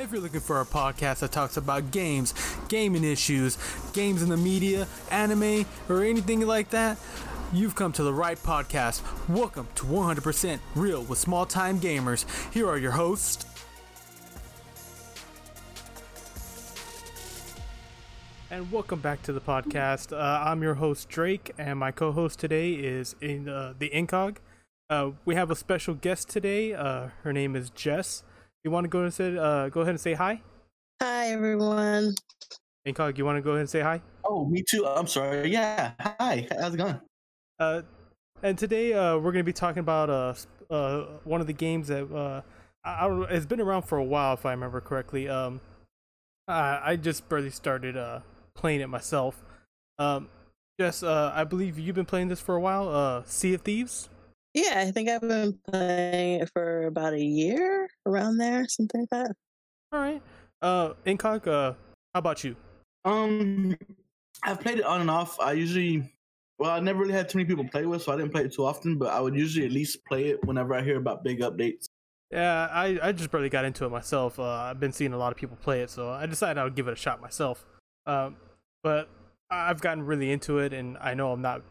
If you're looking for a podcast that talks about games, gaming issues, games in the media, anime, or anything like that, you've come to the right podcast. Welcome to 100% Real with Small Time Gamers. Here are your hosts. And welcome back to the podcast. Uh, I'm your host Drake, and my co-host today is in uh, the Incog. Uh, we have a special guest today. Uh, her name is Jess. You want to go and say, uh, go ahead and say hi? Hi, everyone. And Incog, you want to go ahead and say hi? Oh, me too. I'm sorry. Yeah. Hi. How's it going? Uh, and today uh, we're going to be talking about uh, uh, one of the games that uh, I, I, it's been around for a while, if I remember correctly. Um, I, I just barely started uh, playing it myself. Um, Jess, uh, I believe you've been playing this for a while. Uh, Sea of Thieves. Yeah, I think I've been playing it for about a year, around there, something like that. All right. Uh, Incog, uh, how about you? Um, I've played it on and off. I usually, well, I never really had too many people play with, so I didn't play it too often. But I would usually at least play it whenever I hear about big updates. Yeah, I, I just barely got into it myself. Uh, I've been seeing a lot of people play it, so I decided I would give it a shot myself. Um, but I've gotten really into it, and I know I'm not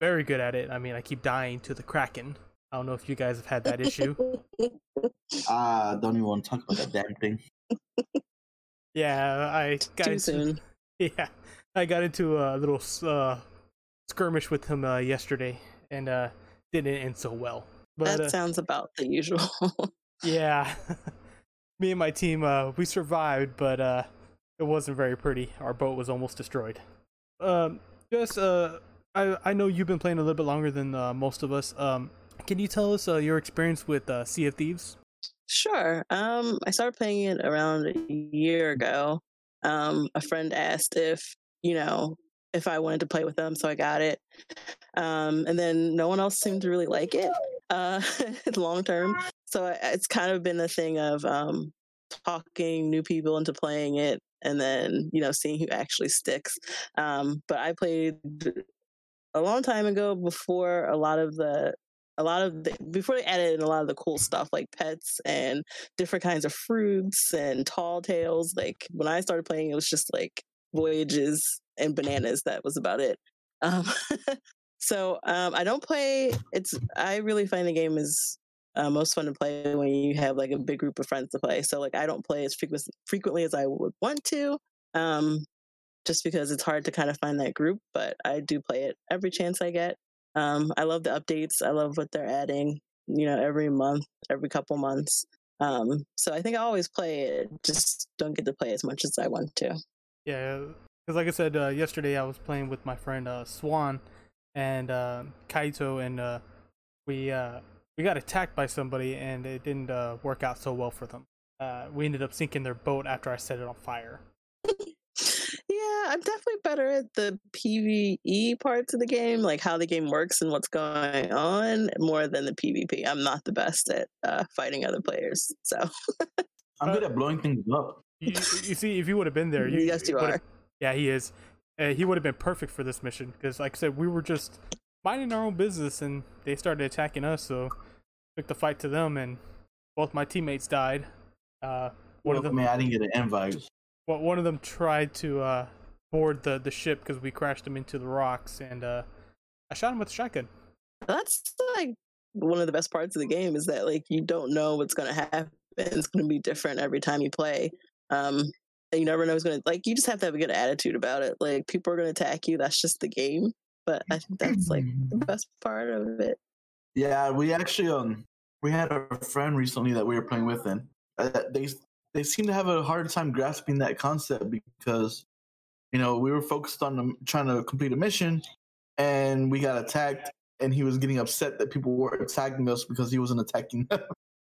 very good at it. I mean, I keep dying to the Kraken. I don't know if you guys have had that issue. Ah, uh, don't even want to talk about that damn thing. yeah, I got Too into, soon. Yeah, I got into a little uh, skirmish with him uh, yesterday, and uh, didn't end so well. But, that sounds about the usual. yeah, me and my team, uh, we survived, but uh, it wasn't very pretty. Our boat was almost destroyed. Um, just uh, I I know you've been playing a little bit longer than uh, most of us. Um, can you tell us uh, your experience with uh, Sea of Thieves? Sure. Um, I started playing it around a year ago. Um, a friend asked if you know if I wanted to play with them, so I got it. Um, and then no one else seemed to really like it uh, long term. So it's kind of been a thing of um, talking new people into playing it, and then you know seeing who actually sticks. Um, but I played a long time ago before a lot of the a lot of the, before they added in a lot of the cool stuff like pets and different kinds of fruits and tall tales like when i started playing it was just like voyages and bananas that was about it um, so um, i don't play it's i really find the game is uh, most fun to play when you have like a big group of friends to play so like i don't play as frequent, frequently as i would want to um, just because it's hard to kind of find that group, but I do play it every chance I get. Um, I love the updates. I love what they're adding, you know, every month, every couple months. Um, so I think I always play it, just don't get to play as much as I want to. Yeah, because like I said uh, yesterday, I was playing with my friend uh, Swan and uh, Kaito, and uh, we uh, we got attacked by somebody, and it didn't uh, work out so well for them. we ended up sinking their boat after I set it on fire. Yeah, I'm definitely better at the PvE parts of the game, like how the game works and what's going on, more than the PvP. I'm not the best at uh, fighting other players, so I'm good at blowing things up. You, you see, if you would have been there, you, yes, you are. Yeah, he is. Uh, he would have been perfect for this mission because, like I said, we were just minding our own business, and they started attacking us. So took the fight to them, and both my teammates died. Uh, one well, of them, man, I didn't get an invite. Well, one of them tried to uh, board the, the ship because we crashed him into the rocks, and uh, I shot him with a shotgun. That's like one of the best parts of the game is that like you don't know what's going to happen. It's going to be different every time you play. Um, you never know what's going to like. You just have to have a good attitude about it. Like people are going to attack you. That's just the game. But I think that's like the best part of it. Yeah, we actually um we had a friend recently that we were playing with, and uh, they they seem to have a hard time grasping that concept because you know we were focused on them trying to complete a mission and we got attacked and he was getting upset that people were attacking us because he wasn't attacking them.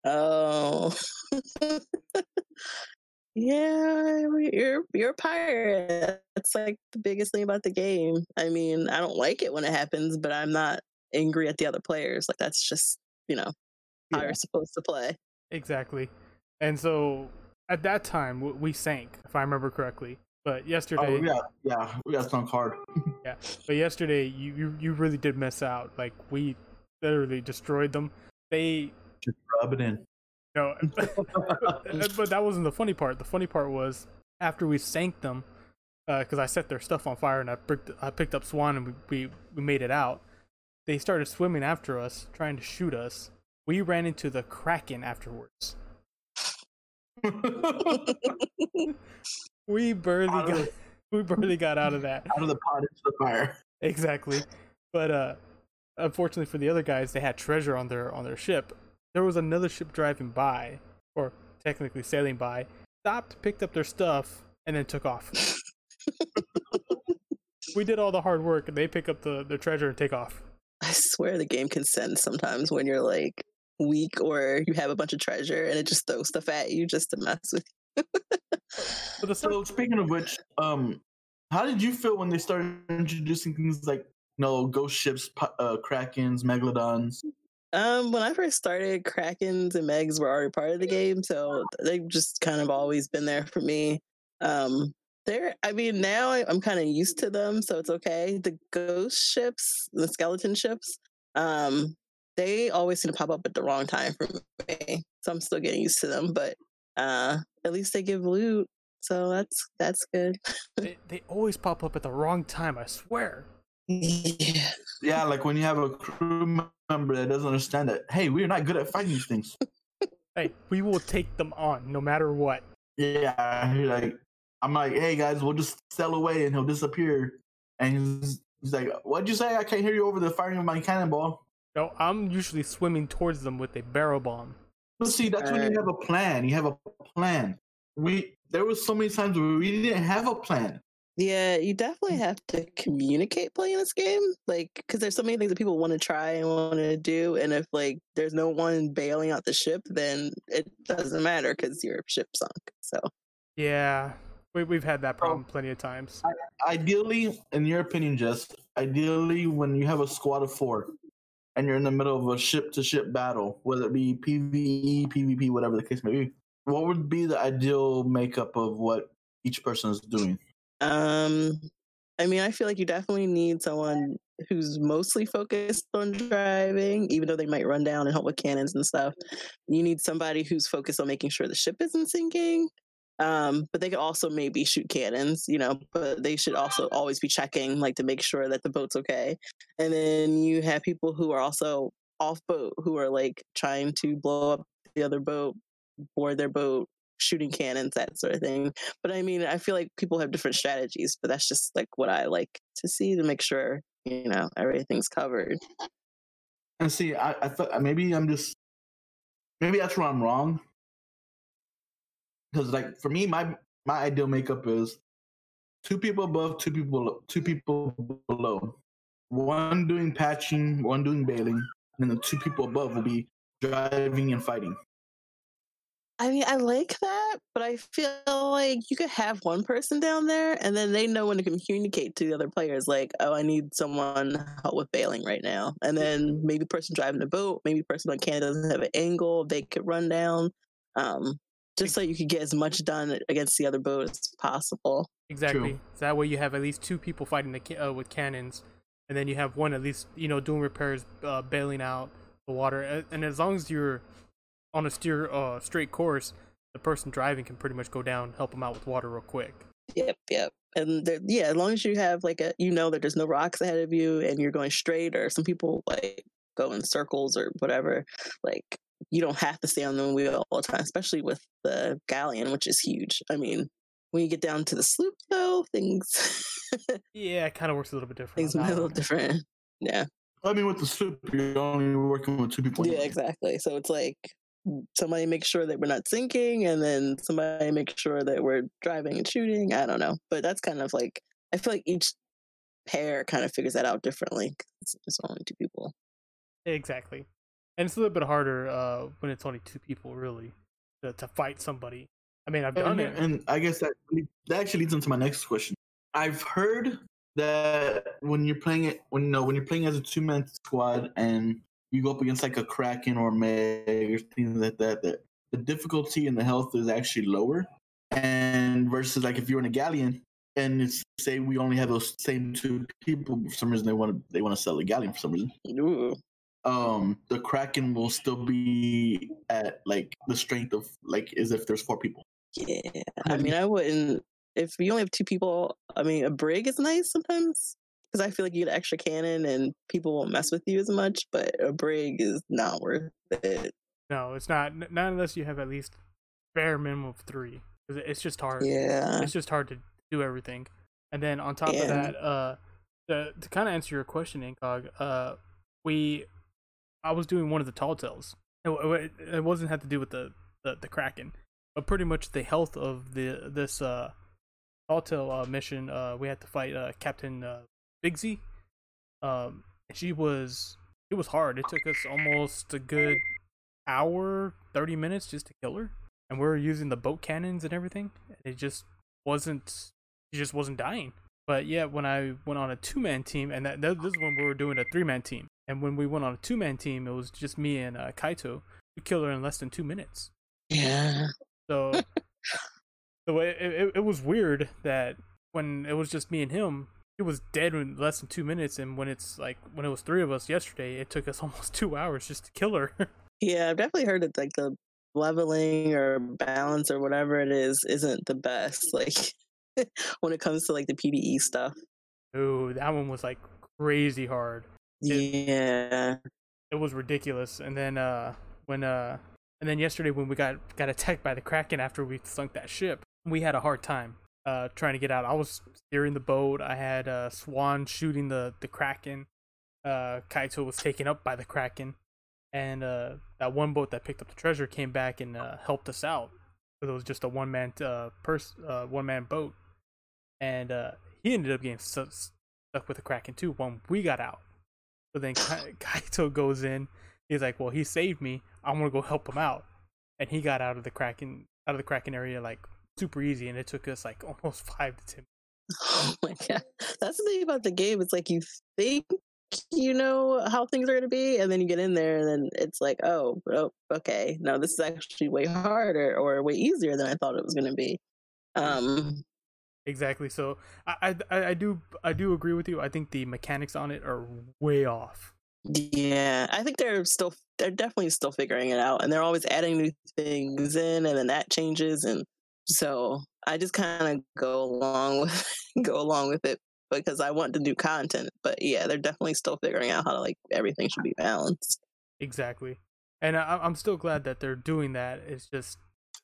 Oh. yeah, you're you're a pirate. That's like the biggest thing about the game. I mean, I don't like it when it happens, but I'm not angry at the other players. Like that's just, you know, how yeah. you're supposed to play. Exactly. And so at that time we sank, if I remember correctly. But yesterday, oh, yeah, yeah, we got sunk hard. yeah, but yesterday you, you you really did miss out. Like we literally destroyed them. They just rub it in. No, but that wasn't the funny part. The funny part was after we sank them, uh, because I set their stuff on fire and I picked, I picked up Swan and we, we, we made it out. They started swimming after us, trying to shoot us. We ran into the Kraken afterwards. we barely got, the- we barely got out of that. Out of the pot into the fire. exactly but uh unfortunately for the other guys they had treasure on their on their ship there was another ship driving by or technically sailing by stopped picked up their stuff and then took off we did all the hard work and they pick up the the treasure and take off I swear the game can send sometimes when you're like weak or you have a bunch of treasure and it just throws stuff at you just to mess with but So speaking of which, um, how did you feel when they started introducing things like you know ghost ships, uh, krakens, megalodons? Um, when I first started, Krakens and Megs were already part of the game, so they've just kind of always been there for me. Um, they're, I mean, now I- I'm kind of used to them, so it's okay. The ghost ships, the skeleton ships, um, they always seem to pop up at the wrong time for me, so I'm still getting used to them. But uh, at least they give loot, so that's that's good. they, they always pop up at the wrong time i swear yeah. Yeah, like when you have a crew member that doesn't understand that. Hey, we're not good at fighting these things. hey we will take them on no matter what Yeah, you're like I'm like, hey guys, we'll just sail away and he'll disappear. And he's, he's like, what'd you say? I can't hear you over the firing of my cannonball. no i'm usually swimming towards them with a barrel bomb But see, that's when you uh, have a plan. You have a plan. We there was so many times where we didn't have a plan. Yeah, you definitely have to communicate playing this game, like because there's so many things that people want to try and want to do, and if like there's no one bailing out the ship, then it doesn't matter because your ship sunk. So yeah we, we've had that problem plenty of times Ideally, in your opinion, Jess, ideally when you have a squad of four and you're in the middle of a ship to ship battle, whether it be PvE, PvP, whatever the case may be, what would be the ideal makeup of what each person is doing? Um, I mean, I feel like you definitely need someone who's mostly focused on driving, even though they might run down and help with cannons and stuff. You need somebody who's focused on making sure the ship isn't sinking. Um, but they could also maybe shoot cannons, you know, but they should also always be checking, like to make sure that the boat's okay. And then you have people who are also off boat who are like trying to blow up the other boat, board their boat, shooting cannons, that sort of thing. But I mean, I feel like people have different strategies, but that's just like what I like to see to make sure, you know, everything's covered. And see, I, I thought maybe I'm just maybe that's where I'm wrong. Because like for me, my my ideal makeup is two people above, two people two people below. One doing patching, one doing bailing, and then the two people above will be driving and fighting. I mean, I like that, but I feel like you could have one person down there and then they know when to communicate to the other players, like, oh, I need someone help with bailing right now. And then maybe person driving the boat, maybe person on Canada doesn't have an angle, they could run down. Um, just so you could get as much done against the other boat as possible. Exactly. So that way you have at least two people fighting the, uh, with cannons, and then you have one at least you know doing repairs, uh, bailing out the water, and as long as you're on a steer uh, straight course, the person driving can pretty much go down, help them out with water real quick. Yep, yep. And there, yeah, as long as you have like a, you know that there's no rocks ahead of you and you're going straight, or some people like go in circles or whatever. Like you don't have to stay on the wheel all the time, especially with the galleon, which is huge. I mean, when you get down to the sloop, though, things Yeah, it kind of works a little bit different. things on a little different. Yeah, I mean, with the sloop, you're only working with two people. yeah, exactly. So it's like mm, somebody makes sure that we're not sinking, and then somebody makes sure that we're driving and shooting. I don't know, but that's kind of like I feel like each pair kind of figures that out differently. 'cause It's, it's only two people. Exactly, and it's a little bit harder uh, when it's only two people really to, to fight somebody. I mean, I've done And, it. and I guess that that actually leads into my next question. I've heard that when you're playing it, when no, when you're playing as a two man squad and you go up against like a Kraken or Meg or things like that, that the difficulty and the health is actually lower. And versus like if you're in a galleon and it's say we only have those same two people for some reason they want to they want to sell a galleon for some reason. Ooh. Um the Kraken will still be at like the strength of like as if there's four people. Yeah, I mean, I wouldn't. If you only have two people, I mean, a brig is nice sometimes because I feel like you get extra cannon and people won't mess with you as much. But a brig is not worth it. No, it's not. Not unless you have at least bare minimum of three. 'Cause It's just hard. Yeah, It's just hard to do everything. And then on top of that, uh, to, to kind of answer your question, Incog, uh, we, I was doing one of the tall tales. It, wasn't had to do with the, the the kraken, but pretty much the health of the this uh tall tale uh, mission. Uh, we had to fight uh Captain uh, Briggsy. Um, she was it was hard. It took us almost a good hour, thirty minutes just to kill her, and we were using the boat cannons and everything. It just wasn't. She just wasn't dying. But yeah, when I went on a two man team, and that, that this is when we were doing a three man team, and when we went on a two man team, it was just me and uh, Kaito. We killed her in less than two minutes. yeah. So, so it, it it was weird that when it was just me and him, it was dead in less than two minutes, and when it's like when it was three of us yesterday, it took us almost two hours just to kill her. Yeah, I've definitely heard that like the leveling or balance or whatever it is isn't the best. Like when it comes to like the PVE stuff. Ooh, that one was like crazy hard. Yeah. It was ridiculous. And then uh when uh and then yesterday when we got got attacked by the Kraken after we sunk that ship, we had a hard time uh trying to get out. I was steering the boat. I had uh Swan shooting the the Kraken. Uh Kaito was taken up by the Kraken. And uh that one boat that picked up the treasure came back and uh helped us out. But it was just a one man uh pers- uh one man boat. And uh he ended up getting stuck with the Kraken too when we got out. So then Kaito goes in. He's like, "Well, he saved me. I'm gonna go help him out." And he got out of the Kraken out of the Kraken area like super easy, and it took us like almost five to ten. Oh my god. That's the thing about the game. It's like you think you know how things are going to be, and then you get in there, and then it's like, oh, oh, okay. No, this is actually way harder or way easier than I thought it was going to be. Um, Exactly. So I, I I do I do agree with you. I think the mechanics on it are way off. yeah, I think they're still, they're definitely still figuring it out, and they're always adding new things in, and then that changes, and so I just kind of go along with go along with it because I want the new content. But yeah, they're definitely still figuring out how to like everything should be balanced. Exactly. And I, I'm still glad that they're doing that. It's just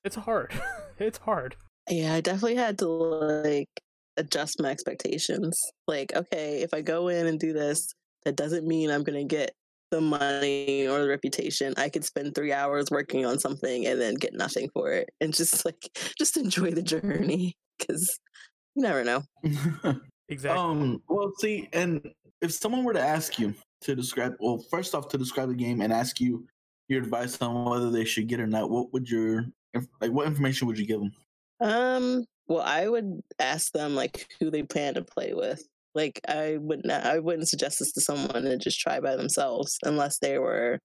it's hard. it's hard. Yeah, I definitely had to like adjust my expectations. Like, okay, if I go in and do this, that doesn't mean I'm gonna get the money or the reputation. I could spend three hours working on something and then get nothing for it, and just like just enjoy the journey because you never know. Exactly. Um. Well, see, and if someone were to ask you to describe, well, first off, to describe the game and ask you your advice on whether they should get or not, what would your inf- like? What information would you give them? Um, well, I would ask them like who they plan to play with. Like, I would not, I wouldn't suggest this to someone to just try by themselves unless they were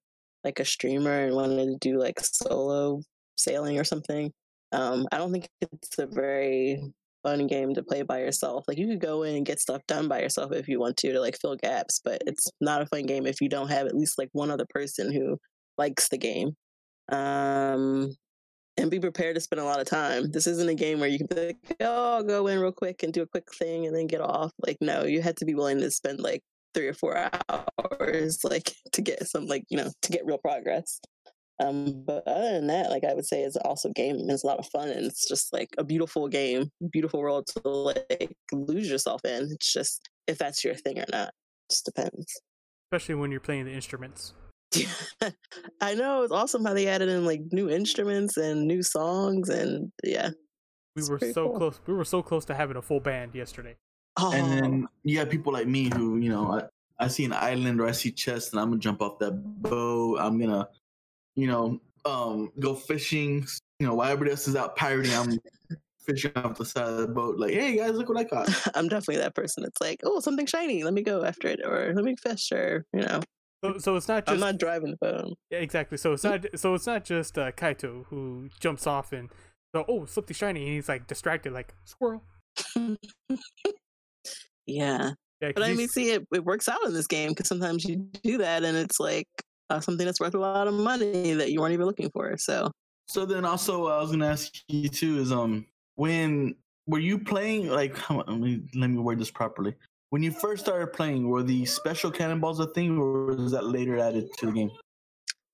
like a streamer and wanted to do like solo sailing or something. Um, I don't think it's a very fun game to play by yourself. Like, you could go in and get stuff done by yourself if you want to to like fill gaps, but it's not a fun game if you don't have at least like one other person who likes the game. Um, and be prepared to spend a lot of time. This isn't a game where you can be like, oh, I'll go in real quick and do a quick thing and then get off. Like, no, you had to be willing to spend like three or four hours, like to get some, like, you know, to get real progress. Um, but other than that, like I would say it's also game. and It's a lot of fun and it's just like a beautiful game, beautiful world to like lose yourself in. It's just if that's your thing or not. Just depends. Especially when you're playing the instruments. I know it's awesome how they added in like new instruments and new songs and yeah. We were so cool. close. We were so close to having a full band yesterday. Oh, And then you have people like me who, you know, I, I see an island or I see chest and I'm gonna jump off that boat. I'm gonna, you know, um, go fishing. You know, while everybody else is out pirating, I'm fishing off the side of the boat. Like, hey guys, look what I caught. I'm definitely that person. It's like, oh, something shiny. Let me go after it, or let me fish, or you know, So, so it's not just. I'm not driving the boat. yeah, exactly. So it's not so it's not just uh, Kaito who jumps off and so oh something shiny and he's like distracted like squirrel. yeah, Yeah, Yeah, 'cause But I mean, see, it, it works out in this game because sometimes you do that and it's like uh, something that's worth a lot of money that you weren't even looking for. So So then also I was gonna ask you too is um when were you playing like how- let me let me word this properly. When you first started playing, were the special cannonballs a thing or was that later added to the game?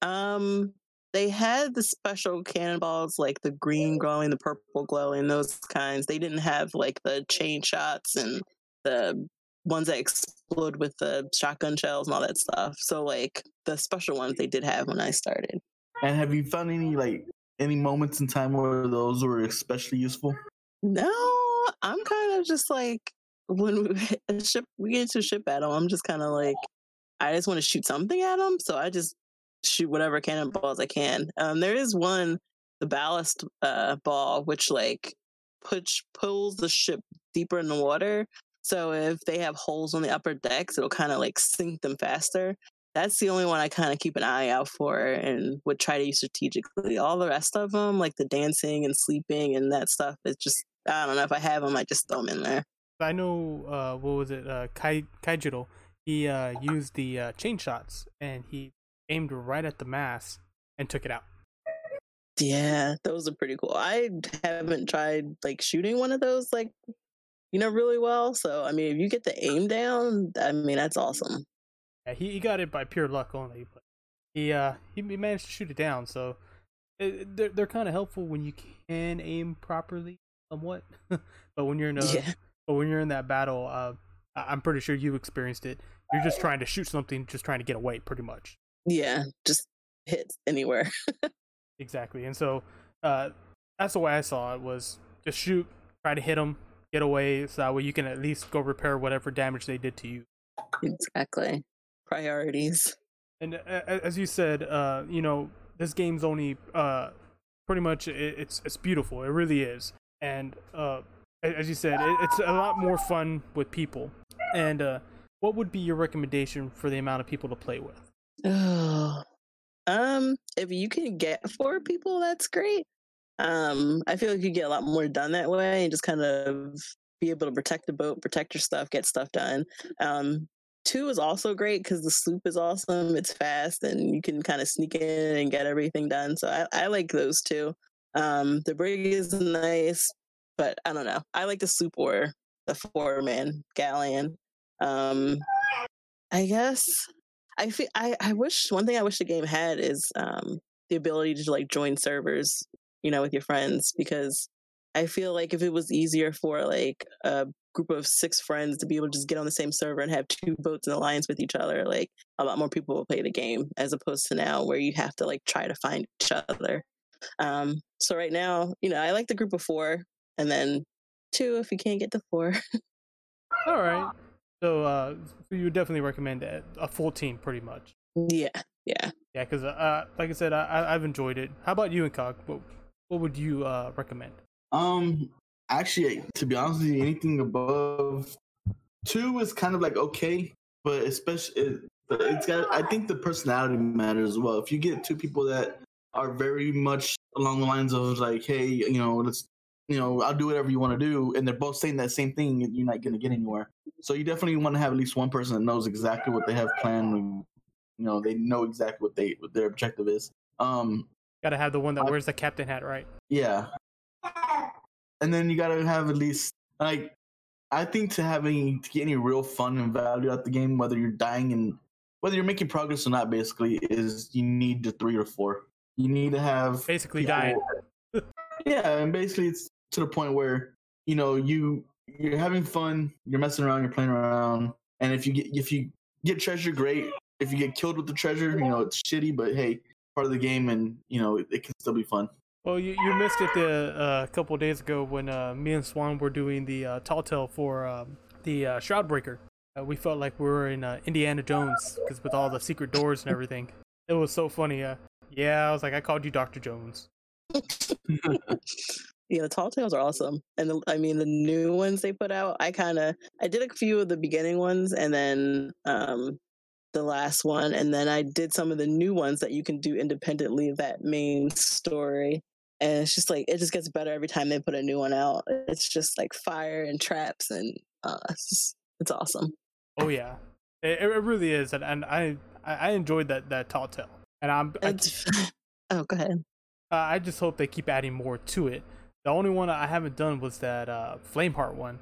Um, they had the special cannonballs, like the green glowing, the purple glowing, those kinds. They didn't have like the chain shots and the ones that explode with the shotgun shells and all that stuff. So like the special ones they did have when I started. And have you found any like any moments in time where those were especially useful? No, I'm kind of just like when we, ship we get into a ship battle, I'm just kind of like I just want to shoot something at them, so I just shoot whatever cannonballs I can. Um, there is one, the ballast uh, ball, which like push pulls the ship deeper in the water. So if they have holes on the upper decks, it'll kind of like sink them faster. That's the only one I kind of keep an eye out for and would try to use strategically. All the rest of them, like the dancing and sleeping and that stuff, it's just I don't know if I have them, I just throw them in there. I know uh, what was it? Uh, Kai Kaijiro. He uh, used the uh, chain shots and he aimed right at the mass and took it out. Yeah, those are pretty cool. I haven't tried like shooting one of those like you know really well. So I mean, if you get the aim down, I mean that's awesome. Yeah, he, he got it by pure luck only. But he uh he he managed to shoot it down. So it, they're they're kind of helpful when you can aim properly, somewhat. but when you're in a Yeah, but when you're in that battle, uh, I'm pretty sure you experienced it. You're just trying to shoot something, just trying to get away, pretty much. yeah, just hit anywhere. Exactly. And so uh, that's the way I saw it was just shoot, try to hit them, get away, so that way you can at least go repair whatever damage they did to you. exactly. Priorities. And uh, as you said, uh, you know, this game's only uh, pretty much it, it's it's beautiful. It really is. And uh, as you said, it, it's a lot more fun with people. And uh, what would be your recommendation for the amount of people to play with? Um, if you can get four people, that's great. Um, I feel like you get a lot more done that way and just kind of be able to protect the boat, protect your stuff, get stuff done. Um, two is also great because the sloop is awesome. It's fast and you can kind of sneak in and get everything done. So I, I like those two. Um, the brig is nice, but I don't know. I like the sloop or the four man galleon. Um, I guess I feel I, I wish one thing I wish the game had is um the ability to like join servers, you know, with your friends because I feel like if it was easier for like a group of six friends to be able to just get on the same server and have two boats in alliance with each other, like a lot more people will play the game as opposed to now where you have to like try to find each other. Um so right now, you know, I like the group of four and then two if you can't get to four. All right. So uh, so you would definitely recommend a, a full team, pretty much. yeah, yeah. Yeah, because uh, like I said, I, I- I've enjoyed it. How about you, Incog? What, what would you uh, recommend? Um, actually, to be honest with you, anything above two is kind of like okay, but especially it, but it's got. I think the personality matters as well. If you get two people that are very much along the lines of like, hey, you know, let's, you know, I'll do whatever you want to do, and they're both saying that same thing, you're not going to get anywhere. So you definitely want to have at least one person that knows exactly what they have planned. And, you know, they know exactly what they what their objective is. Um, Got to have the one that I- wears the captain hat, right? yeah. And then you gotta have at least like I think to have any to get any real fun and value out the game, whether you're dying and whether you're making progress or not, basically, is you need the three or four. You need to have Basically dying. yeah, and basically it's to the point where you know you you're having fun, you're messing around, you're playing around, and if you get if you get treasure, great. If you get killed with the treasure, you know it's shitty, but hey, part of the game, and you know it, it can still be fun. Well, you, you missed it the uh, a couple of days ago when uh, me and Swan were doing the uh, tall tale for um, the uh, Shroud Breaker. Uh, we felt like we were in uh, Indiana Jones because with all the secret doors and everything, it was so funny. Uh, yeah, I was like, I called you Doctor Jones. Yeah, the tall tales are awesome, and the, I mean the new ones they put out. I kind of I did a few of the beginning ones, and then um the last one, and then I did some of the new ones that you can do independently of that main story. And it's just like it just gets better every time they put a new one out. It's just like fire and traps, and uh, it's just, it's awesome. Oh yeah, it, it really is, and, and I I enjoyed that that tall tale, and I'm I, oh, go ahead. uh, I just hope they keep adding more to it. The only one I haven't done was that uh, Flameheart one.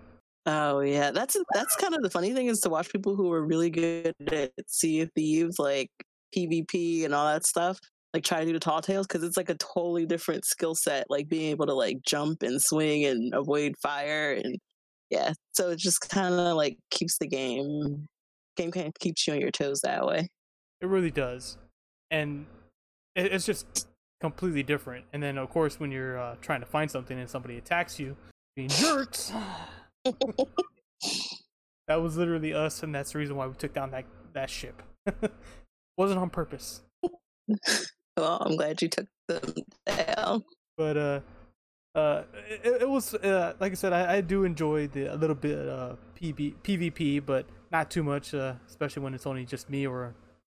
Oh yeah, that's that's kind of the funny thing is to watch people who are really good at Sea of Thieves, like PvP and all that stuff, like try to do the tall tales because it's like a totally different skill set, like being able to like jump and swing and avoid fire and yeah. So it just kind of like keeps the game game kind of keeps you on your toes that way. It really does, and it, it's just completely different. And then of course when you're uh, trying to find something and somebody attacks you, being jerks. that was literally us, and that's the reason why we took down that that ship. Wasn't on purpose, Well, I'm glad you took them down. but uh, uh, it, it was uh, like I said, I, I do enjoy the a little bit uh PB, PvP, but not too much, uh, especially when it's only just me or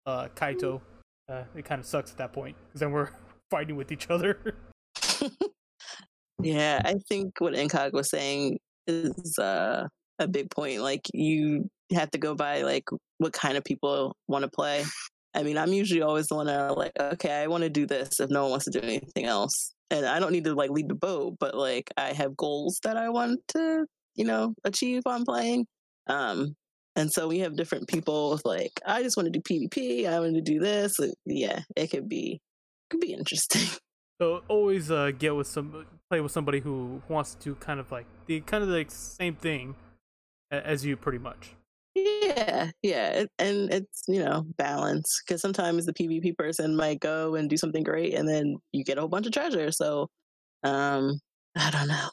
uh Kaito. Uh, it kind of sucks at that point because then we're fighting with each other. Yeah, I think what Incog was saying is uh, a big point. Like you have to go by like what kind of people want to play. I mean, I'm usually always the one that like, okay, I want to do this if no one wants to do anything else, and I don't need to like lead the boat, but like I have goals that I want to, you know, achieve on playing. Um, and so we have different people with like, I just want to do PvP. I want to do this. Yeah, it could be could be interesting. So always uh, get with some play with somebody who wants to kind of like the kind of like same thing as you, pretty much. Yeah, yeah, and it's you know balance because sometimes the PvP person might go and do something great, and then you get a whole bunch of treasure. So, um, I don't know.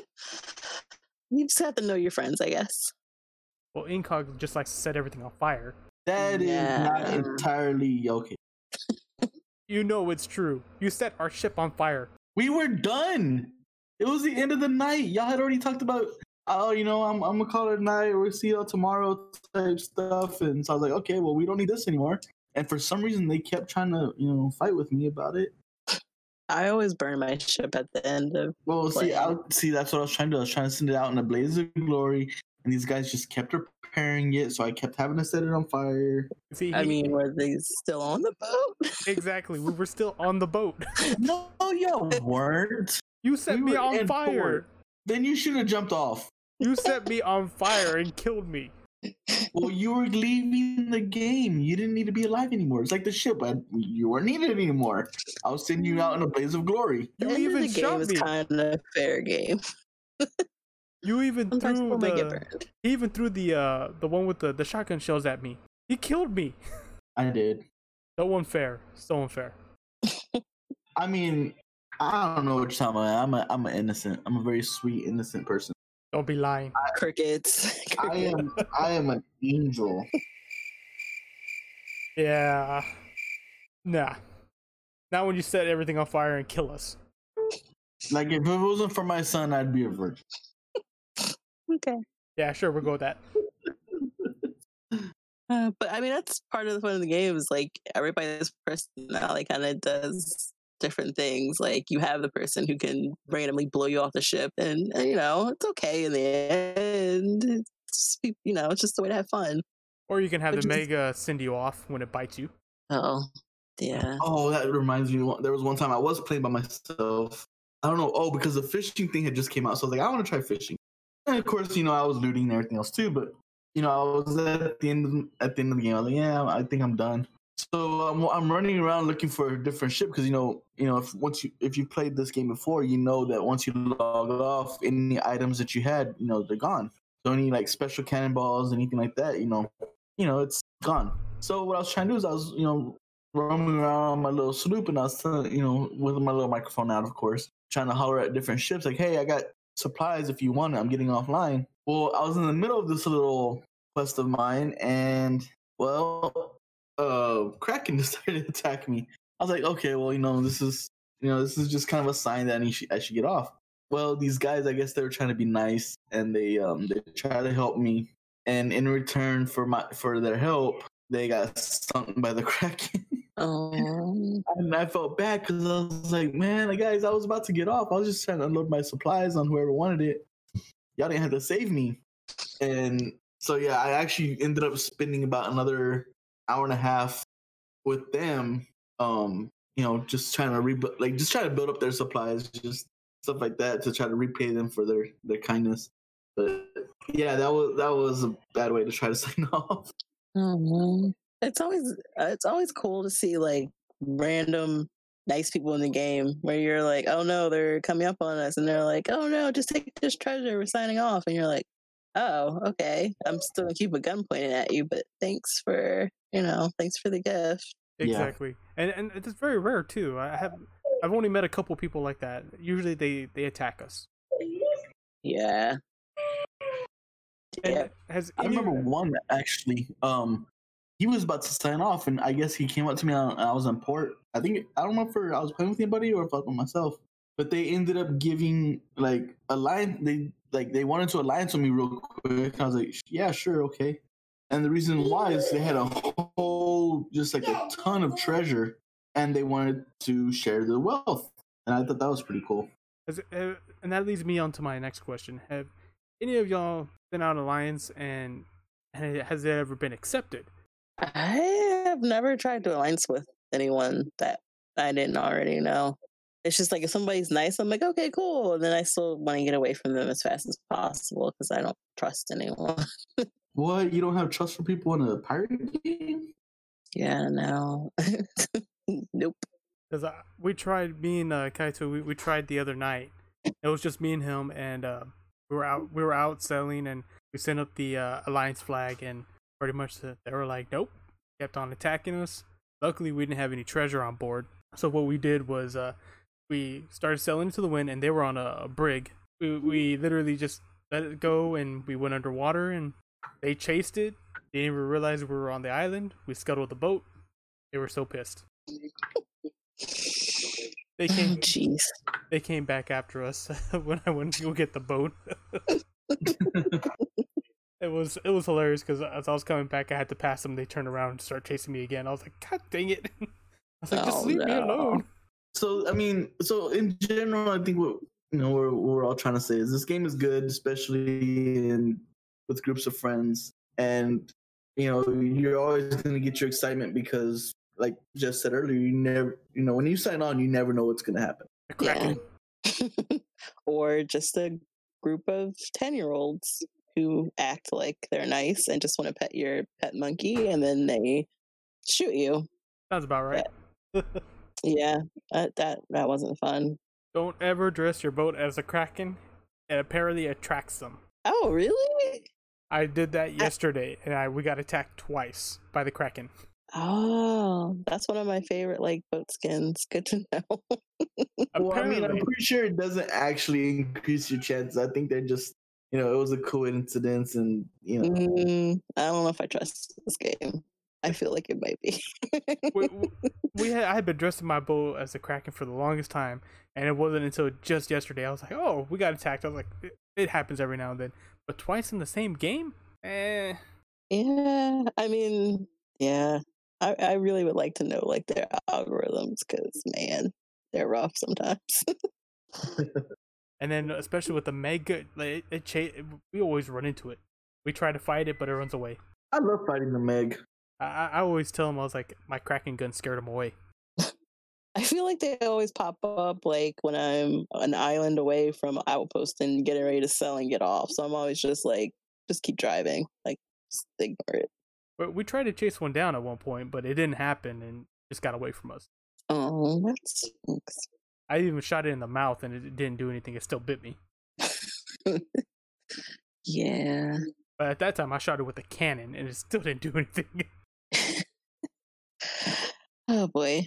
you just have to know your friends, I guess. Well, Incog just likes to set everything on fire. That is not entirely okay. You know it's true. You set our ship on fire. We were done. It was the end of the night. Y'all had already talked about, oh, you know, I'm, I'm gonna call it a night. We'll see y'all tomorrow type stuff. And so I was like, okay, well, we don't need this anymore. And for some reason, they kept trying to, you know, fight with me about it. I always burn my ship at the end of. Well, see, I, Playing. see, that's what I was trying to do. I was trying to send it out in a blaze of glory, and these guys just kept repairing it. So I kept having to set it on fire. See, I he- mean, were they still on the boat? exactly. We were still on the boat. no, y'all weren't. You set We me on fire. port. Then you should have jumped off. You set me on fire and killed me. Well, you were leaving the game. You didn't need to be alive anymore. It's like the ship. I, you weren't needed anymore. I'll send you out in a blaze of glory. You the end even of the game shot is kind of fair game. You even Sometimes threw people get the burned. he even threw the uh the one with the the shotgun shells at me. He killed me. I did. So unfair. So unfair. I mean, I don't know what you're talking about. I'm a, I'm an innocent. I'm a very sweet, innocent person. Don't be lying. Crickets. I am, I am an angel. Yeah. Nah. Not when you set everything on fire and kill us. Like if it wasn't for my son, I'd be a virgin. Okay. Yeah, sure, we'll go with that. Uh, but I mean, that's part of the fun of the game is like everybody's personality kind of does different things. Like you have the person who can randomly blow you off the ship, and, and, you know it's okay in the end. It's, you know, it's just the way to have fun. Or you can have Which the is- mega send you off when it bites you. Oh, yeah. Oh, that reminds me. There was one time I was playing by myself. I don't know. Oh, because the fishing thing had just came out, so I was like, I want to try fishing. And of course, you know, I was looting and everything else too. But you know, I was at the end of, at the end of the game. I was like, yeah, I think I'm done. So I'm, I'm running around looking for a different ship because you know, you know, if once you if you played this game before, you know that once you log off, any items that you had, you know, they're gone. So any like special cannonballs, anything like that, you know, you know, it's gone. So what I was trying to do is I was, you know, roaming around on my little sloop and I was, you know, with my little microphone out, of course, trying to holler at different ships like, "Hey, I got supplies if you want it. I'm getting offline." Well, I was in the middle of this little quest of mine, and well, uh, Kraken decided to attack me. I was like, "Okay, well, you know, this is, you know, this is just kind of a sign that I, need, I should get off." Well, these guys, I guess they were trying to be nice, and they um they try to help me, and in return for my for their help, they got sunk by the Kraken. Oh, And I felt bad because I was like, man, guys, I was about to get off. I was just trying to unload my supplies on whoever wanted it. Y'all didn't have to save me. And so yeah, I actually ended up spending about another hour and a half with them. Um, you know, just trying to rebuild, like just trying to build up their supplies, just stuff like that to try to repay them for their their kindness. But yeah, that was that was a bad way to try to sign off. Oh, it's always uh, it's always cool to see like random nice people in the game where you're like, oh no, they're coming up on us, and they're like, oh no, just take this treasure, we're signing off, and you're like, oh okay, I'm still gonna keep a gun pointed at you, but thanks for you know, thanks for the gift. Yeah. Exactly, and and it's very rare too. I have I've only met a couple people like that. Usually they they attack us. Yeah. And Yeah. Has I remember one actually, um, he was about to sign off, and I guess he came up to me. and I was on port. I think I don't know if I was playing with anybody or if I was by myself. But they ended up giving like a line. They like they wanted to alliance with me real quick. I was like, yeah, sure, okay. And the reason why is they had a whole, just like a ton of treasure, and they wanted to share the wealth. And I thought that was pretty cool. Uh, and that leads me on to my next question. Have any of y'all been out alliance and and has it ever been accepted? I have never tried to alliance with anyone that I didn't already know. It's just like if somebody's nice, I'm like, okay, cool. And then I still want to get away from them as fast as possible because I don't trust anyone. What? You don't have trust for people in a pirate game? yeah, no. nope. Because we tried me and uh, Kaito. We, we tried the other night. It was just me and him, and uh, we were out. We were out selling, and we sent up the uh, alliance flag, and pretty much the, they were like, "Nope." Kept on attacking us. Luckily, we didn't have any treasure on board. So what we did was uh, we started sailing into the wind, and they were on a, a brig. We we literally just let it go, and we went underwater, and they chased it. They didn't even realize we were on the island. We scuttled the boat. They were so pissed. They Oh, came. jeez. They came back after us when I went to go get the boat. it was it was hilarious because as I was coming back, I had to pass them. They turned around and started chasing me again. I was like, God dang it! I was like, just Oh, leave me alone. So I mean, so in general, I think what you know we're we're all trying to say is this game is good, especially in with groups of friends, and you know you're always going to get your excitement because, like just said earlier, you never you know when you sign on, you never know what's going to happen. The Kraken. or just a group of 10 year olds who act like they're nice and just want to pet your pet monkey and then they shoot you. Sounds about right. Yeah, that that, that wasn't fun. Don't ever dress your boat as a kraken. It apparently attracts them. Oh, really? I did that yesterday, and I we got attacked twice by the kraken. Oh, that's one of my favorite like boat skins. Good to know. Well, I mean, I'm pretty sure it doesn't actually increase your chances. I think they're just you know it was a coincidence, and you know Mm, I don't know if I trust this game. I feel like it might be. we, we- we had, I had been dressing my boat as a kraken for the longest time, and it wasn't until just yesterday I was like, "Oh, we got attacked." I was like, "It, it happens every now and then, but twice in the same game? Eh." yeah, I mean, yeah, I, I really would like to know like their algorithms because man, they're rough sometimes. And then especially with the mega, like, it, it cha- we always run into it. We try to fight it, but it runs away. I love fighting the Meg. I, I I always tell him I was like, my kraken gun scared him away. I feel like they always pop up like when I'm an island away from outpost and getting ready to sell and get off. So I'm always just like, just keep driving, like just ignore it. But we tried to chase one down at one point, but it didn't happen and just got away from us. Oh, that stinks. I even shot it in the mouth and it didn't do anything. It still bit me. Yeah. But at that time, I shot it with a cannon and it still didn't do anything. oh boy.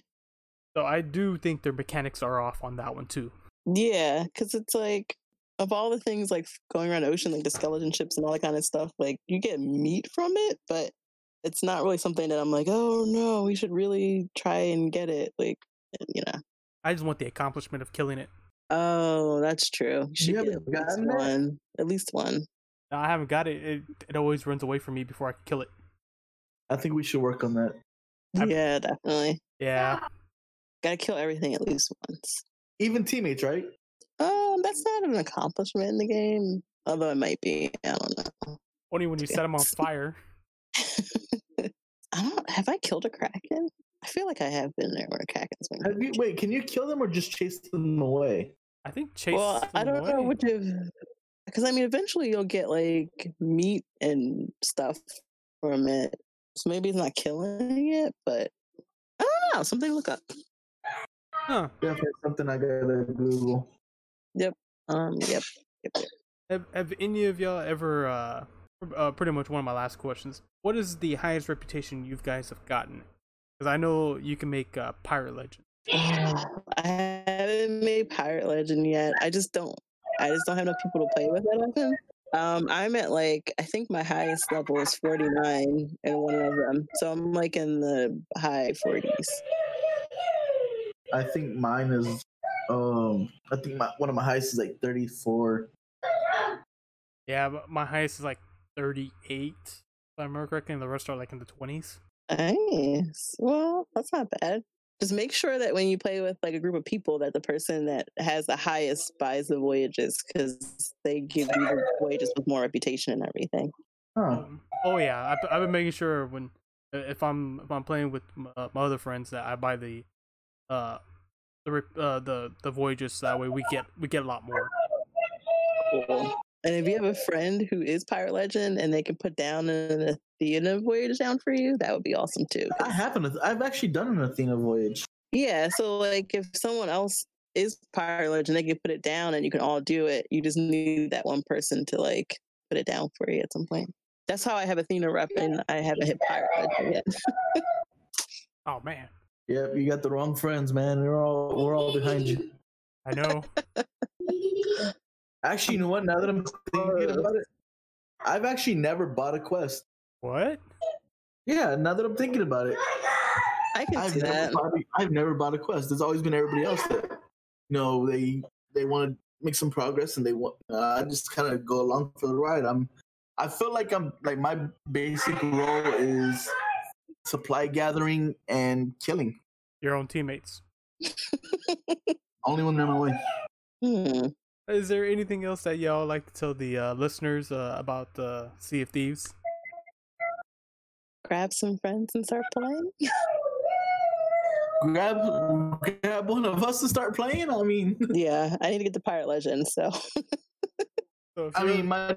So I do think their mechanics are off on that one too. Yeah, because it's like of all the things like going around ocean, like the skeleton ships and all that kind of stuff, like you get meat from it, but it's not really something that I'm like, oh no, we should really try and get it. Like, you know. I just want the accomplishment of killing it. Oh, that's true. You should get haven't at least gotten it? one. At least one. No, I haven't got it. it. It always runs away from me before I can kill it. I think we should work on that. I'm- yeah, definitely. Yeah. Gotta kill everything at least once. Even teammates, right? Um, that's not an accomplishment in the game. Although it might be. I don't know. Only when you set them on fire. I don't. Have I killed a kraken? I feel like I have been there where krakens been. Have you, wait, can you kill them or just chase them away? I think chase. well, I don't know away. which of because I mean, eventually you'll get like meat and stuff from it. So maybe it's not killing it, but I don't know. Something to look up. Huh. Definitely something I gotta Google. Yep. Um. Yep. yep, yep. Have, have any of y'all ever? Uh, uh, pretty much one of my last questions. What is the highest reputation you guys have gotten? Because I know you can make uh, pirate legend. I haven't made Pirate Legend yet. I just don't. I just don't have enough people to play with it often. Um, I'm at like I think my highest level is 49 in one of them, so I'm like in the high 40s. I think mine is um I think my one of my highest is like 34. Yeah, but my highest is like 38. If I remember correctly, and the rest are like in the 20s. Nice. Well, that's not bad. Just make sure that when you play with like a group of people, that the person that has the highest buys the voyages because they give you the voyages with more reputation and everything. Huh. Um, oh yeah, I've, I've been making sure when if I'm if I'm playing with m- uh, my other friends that I buy the uh the uh the the voyages so that way we get we get a lot more. Cool. And if you have a friend who is Pirate Legend and they can put down an Athena voyage down for you, that would be awesome too. I haven't I've actually done an Athena voyage. Yeah, so like if someone else is Pirate Legend, they can put it down and you can all do it. You just need that one person to like put it down for you at some point. That's how I have Athena rep and I haven't hit Pirate Legend yet. Oh man, Yep, you got the wrong friends, man. We're all we're all behind you. I know. Actually, you know what? Now that I'm thinking about it, I've actually never bought a quest. what? Yeah, now that I'm thinking about it, I can I've see never, that. bought, I've never bought a quest. There's always been everybody else that, you know, they they want to make some progress and they want. Uh, I just kind of go along for the ride. I'm. I feel like I'm like my basic role is supply gathering and killing. Your own teammates. Only when they're in my way. Hmm. Is there anything else that y'all like to tell the uh, listeners uh, about uh, Sea of Thieves? Grab some friends and start playing. Grab grab one of us to start playing. I mean, yeah, I need to get the Pirate Legend. So So I mean, my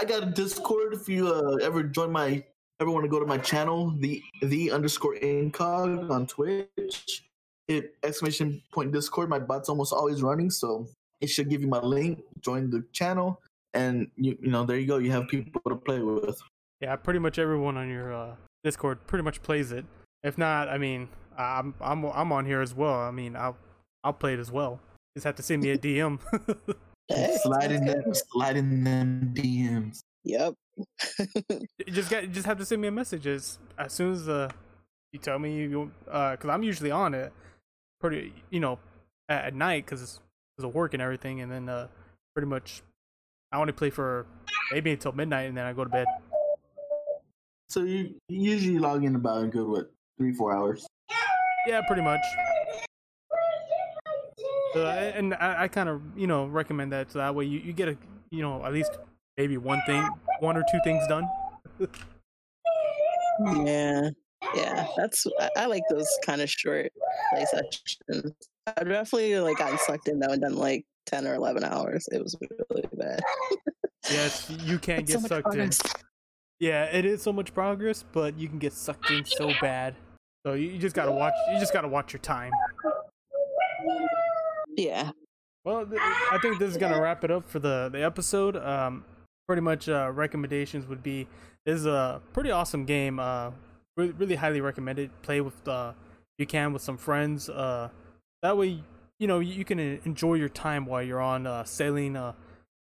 I got a Discord. If you uh, ever join my, ever want to go to my channel, the the underscore incog on Twitch, it exclamation point Discord. My bot's almost always running, so it should give you my link. Join the channel, and you you know there you go. You have people to play with. yeah, pretty much everyone on your uh, Discord pretty much plays it. If not, I mean, I'm I'm I'm on here as well. I mean, I'll I'll play it as well. Just have to send me a DM. Hey, slide in them, good. slide in them DMs. Yep. just get just have to send me a message as as soon as uh you tell me you uh because I'm usually on it pretty you know at, at night because of work and everything and then uh pretty much I only play for maybe until midnight and then I go to bed. So you you usually log in about a good what three four hours. Yeah, pretty much. Uh, and I, I kind of you know recommend that so that way you, you get a you know at least maybe one thing one or two things done. Yeah. Yeah. That's I, I like those kind of short play sessions. I've definitely like gotten sucked in though and done like ten or eleven hours. It was really bad. Yes, you can get so sucked in. Yeah, it is so much progress, but you can get sucked in so bad. So you, you just gotta watch. You just gotta watch your time. Yeah. Well, th- I think this is gonna wrap it up for the the episode. Um, pretty much uh, recommendations would be this is a pretty awesome game. Uh, really, really highly recommended. Play with uh, you can with some friends. Uh, that way, you know you, you can enjoy your time while you're on uh, sailing uh,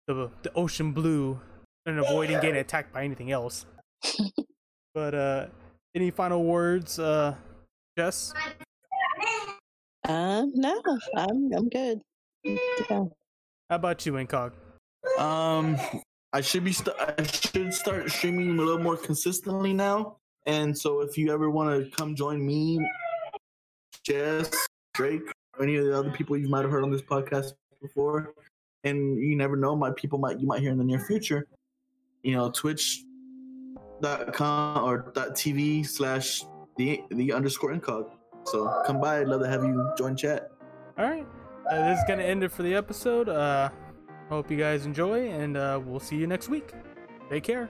the the ocean blue and avoiding getting attacked by anything else. but uh, any final words, uh, Jess? Um. No, I'm I'm good. Yeah. How about you, Incog? Um, I should be. St- I should start streaming a little more consistently now. And so, if you ever want to come join me, Jess, Drake, or any of the other people you might have heard on this podcast before, and you never know, my people might you might hear in the near future. You know, Twitch dot com or tv slash the the underscore incog. So come by. I'd love to have you join chat. All right, uh, this is gonna end it for the episode. Uh, hope you guys enjoy, and uh, we'll see you next week. Take care.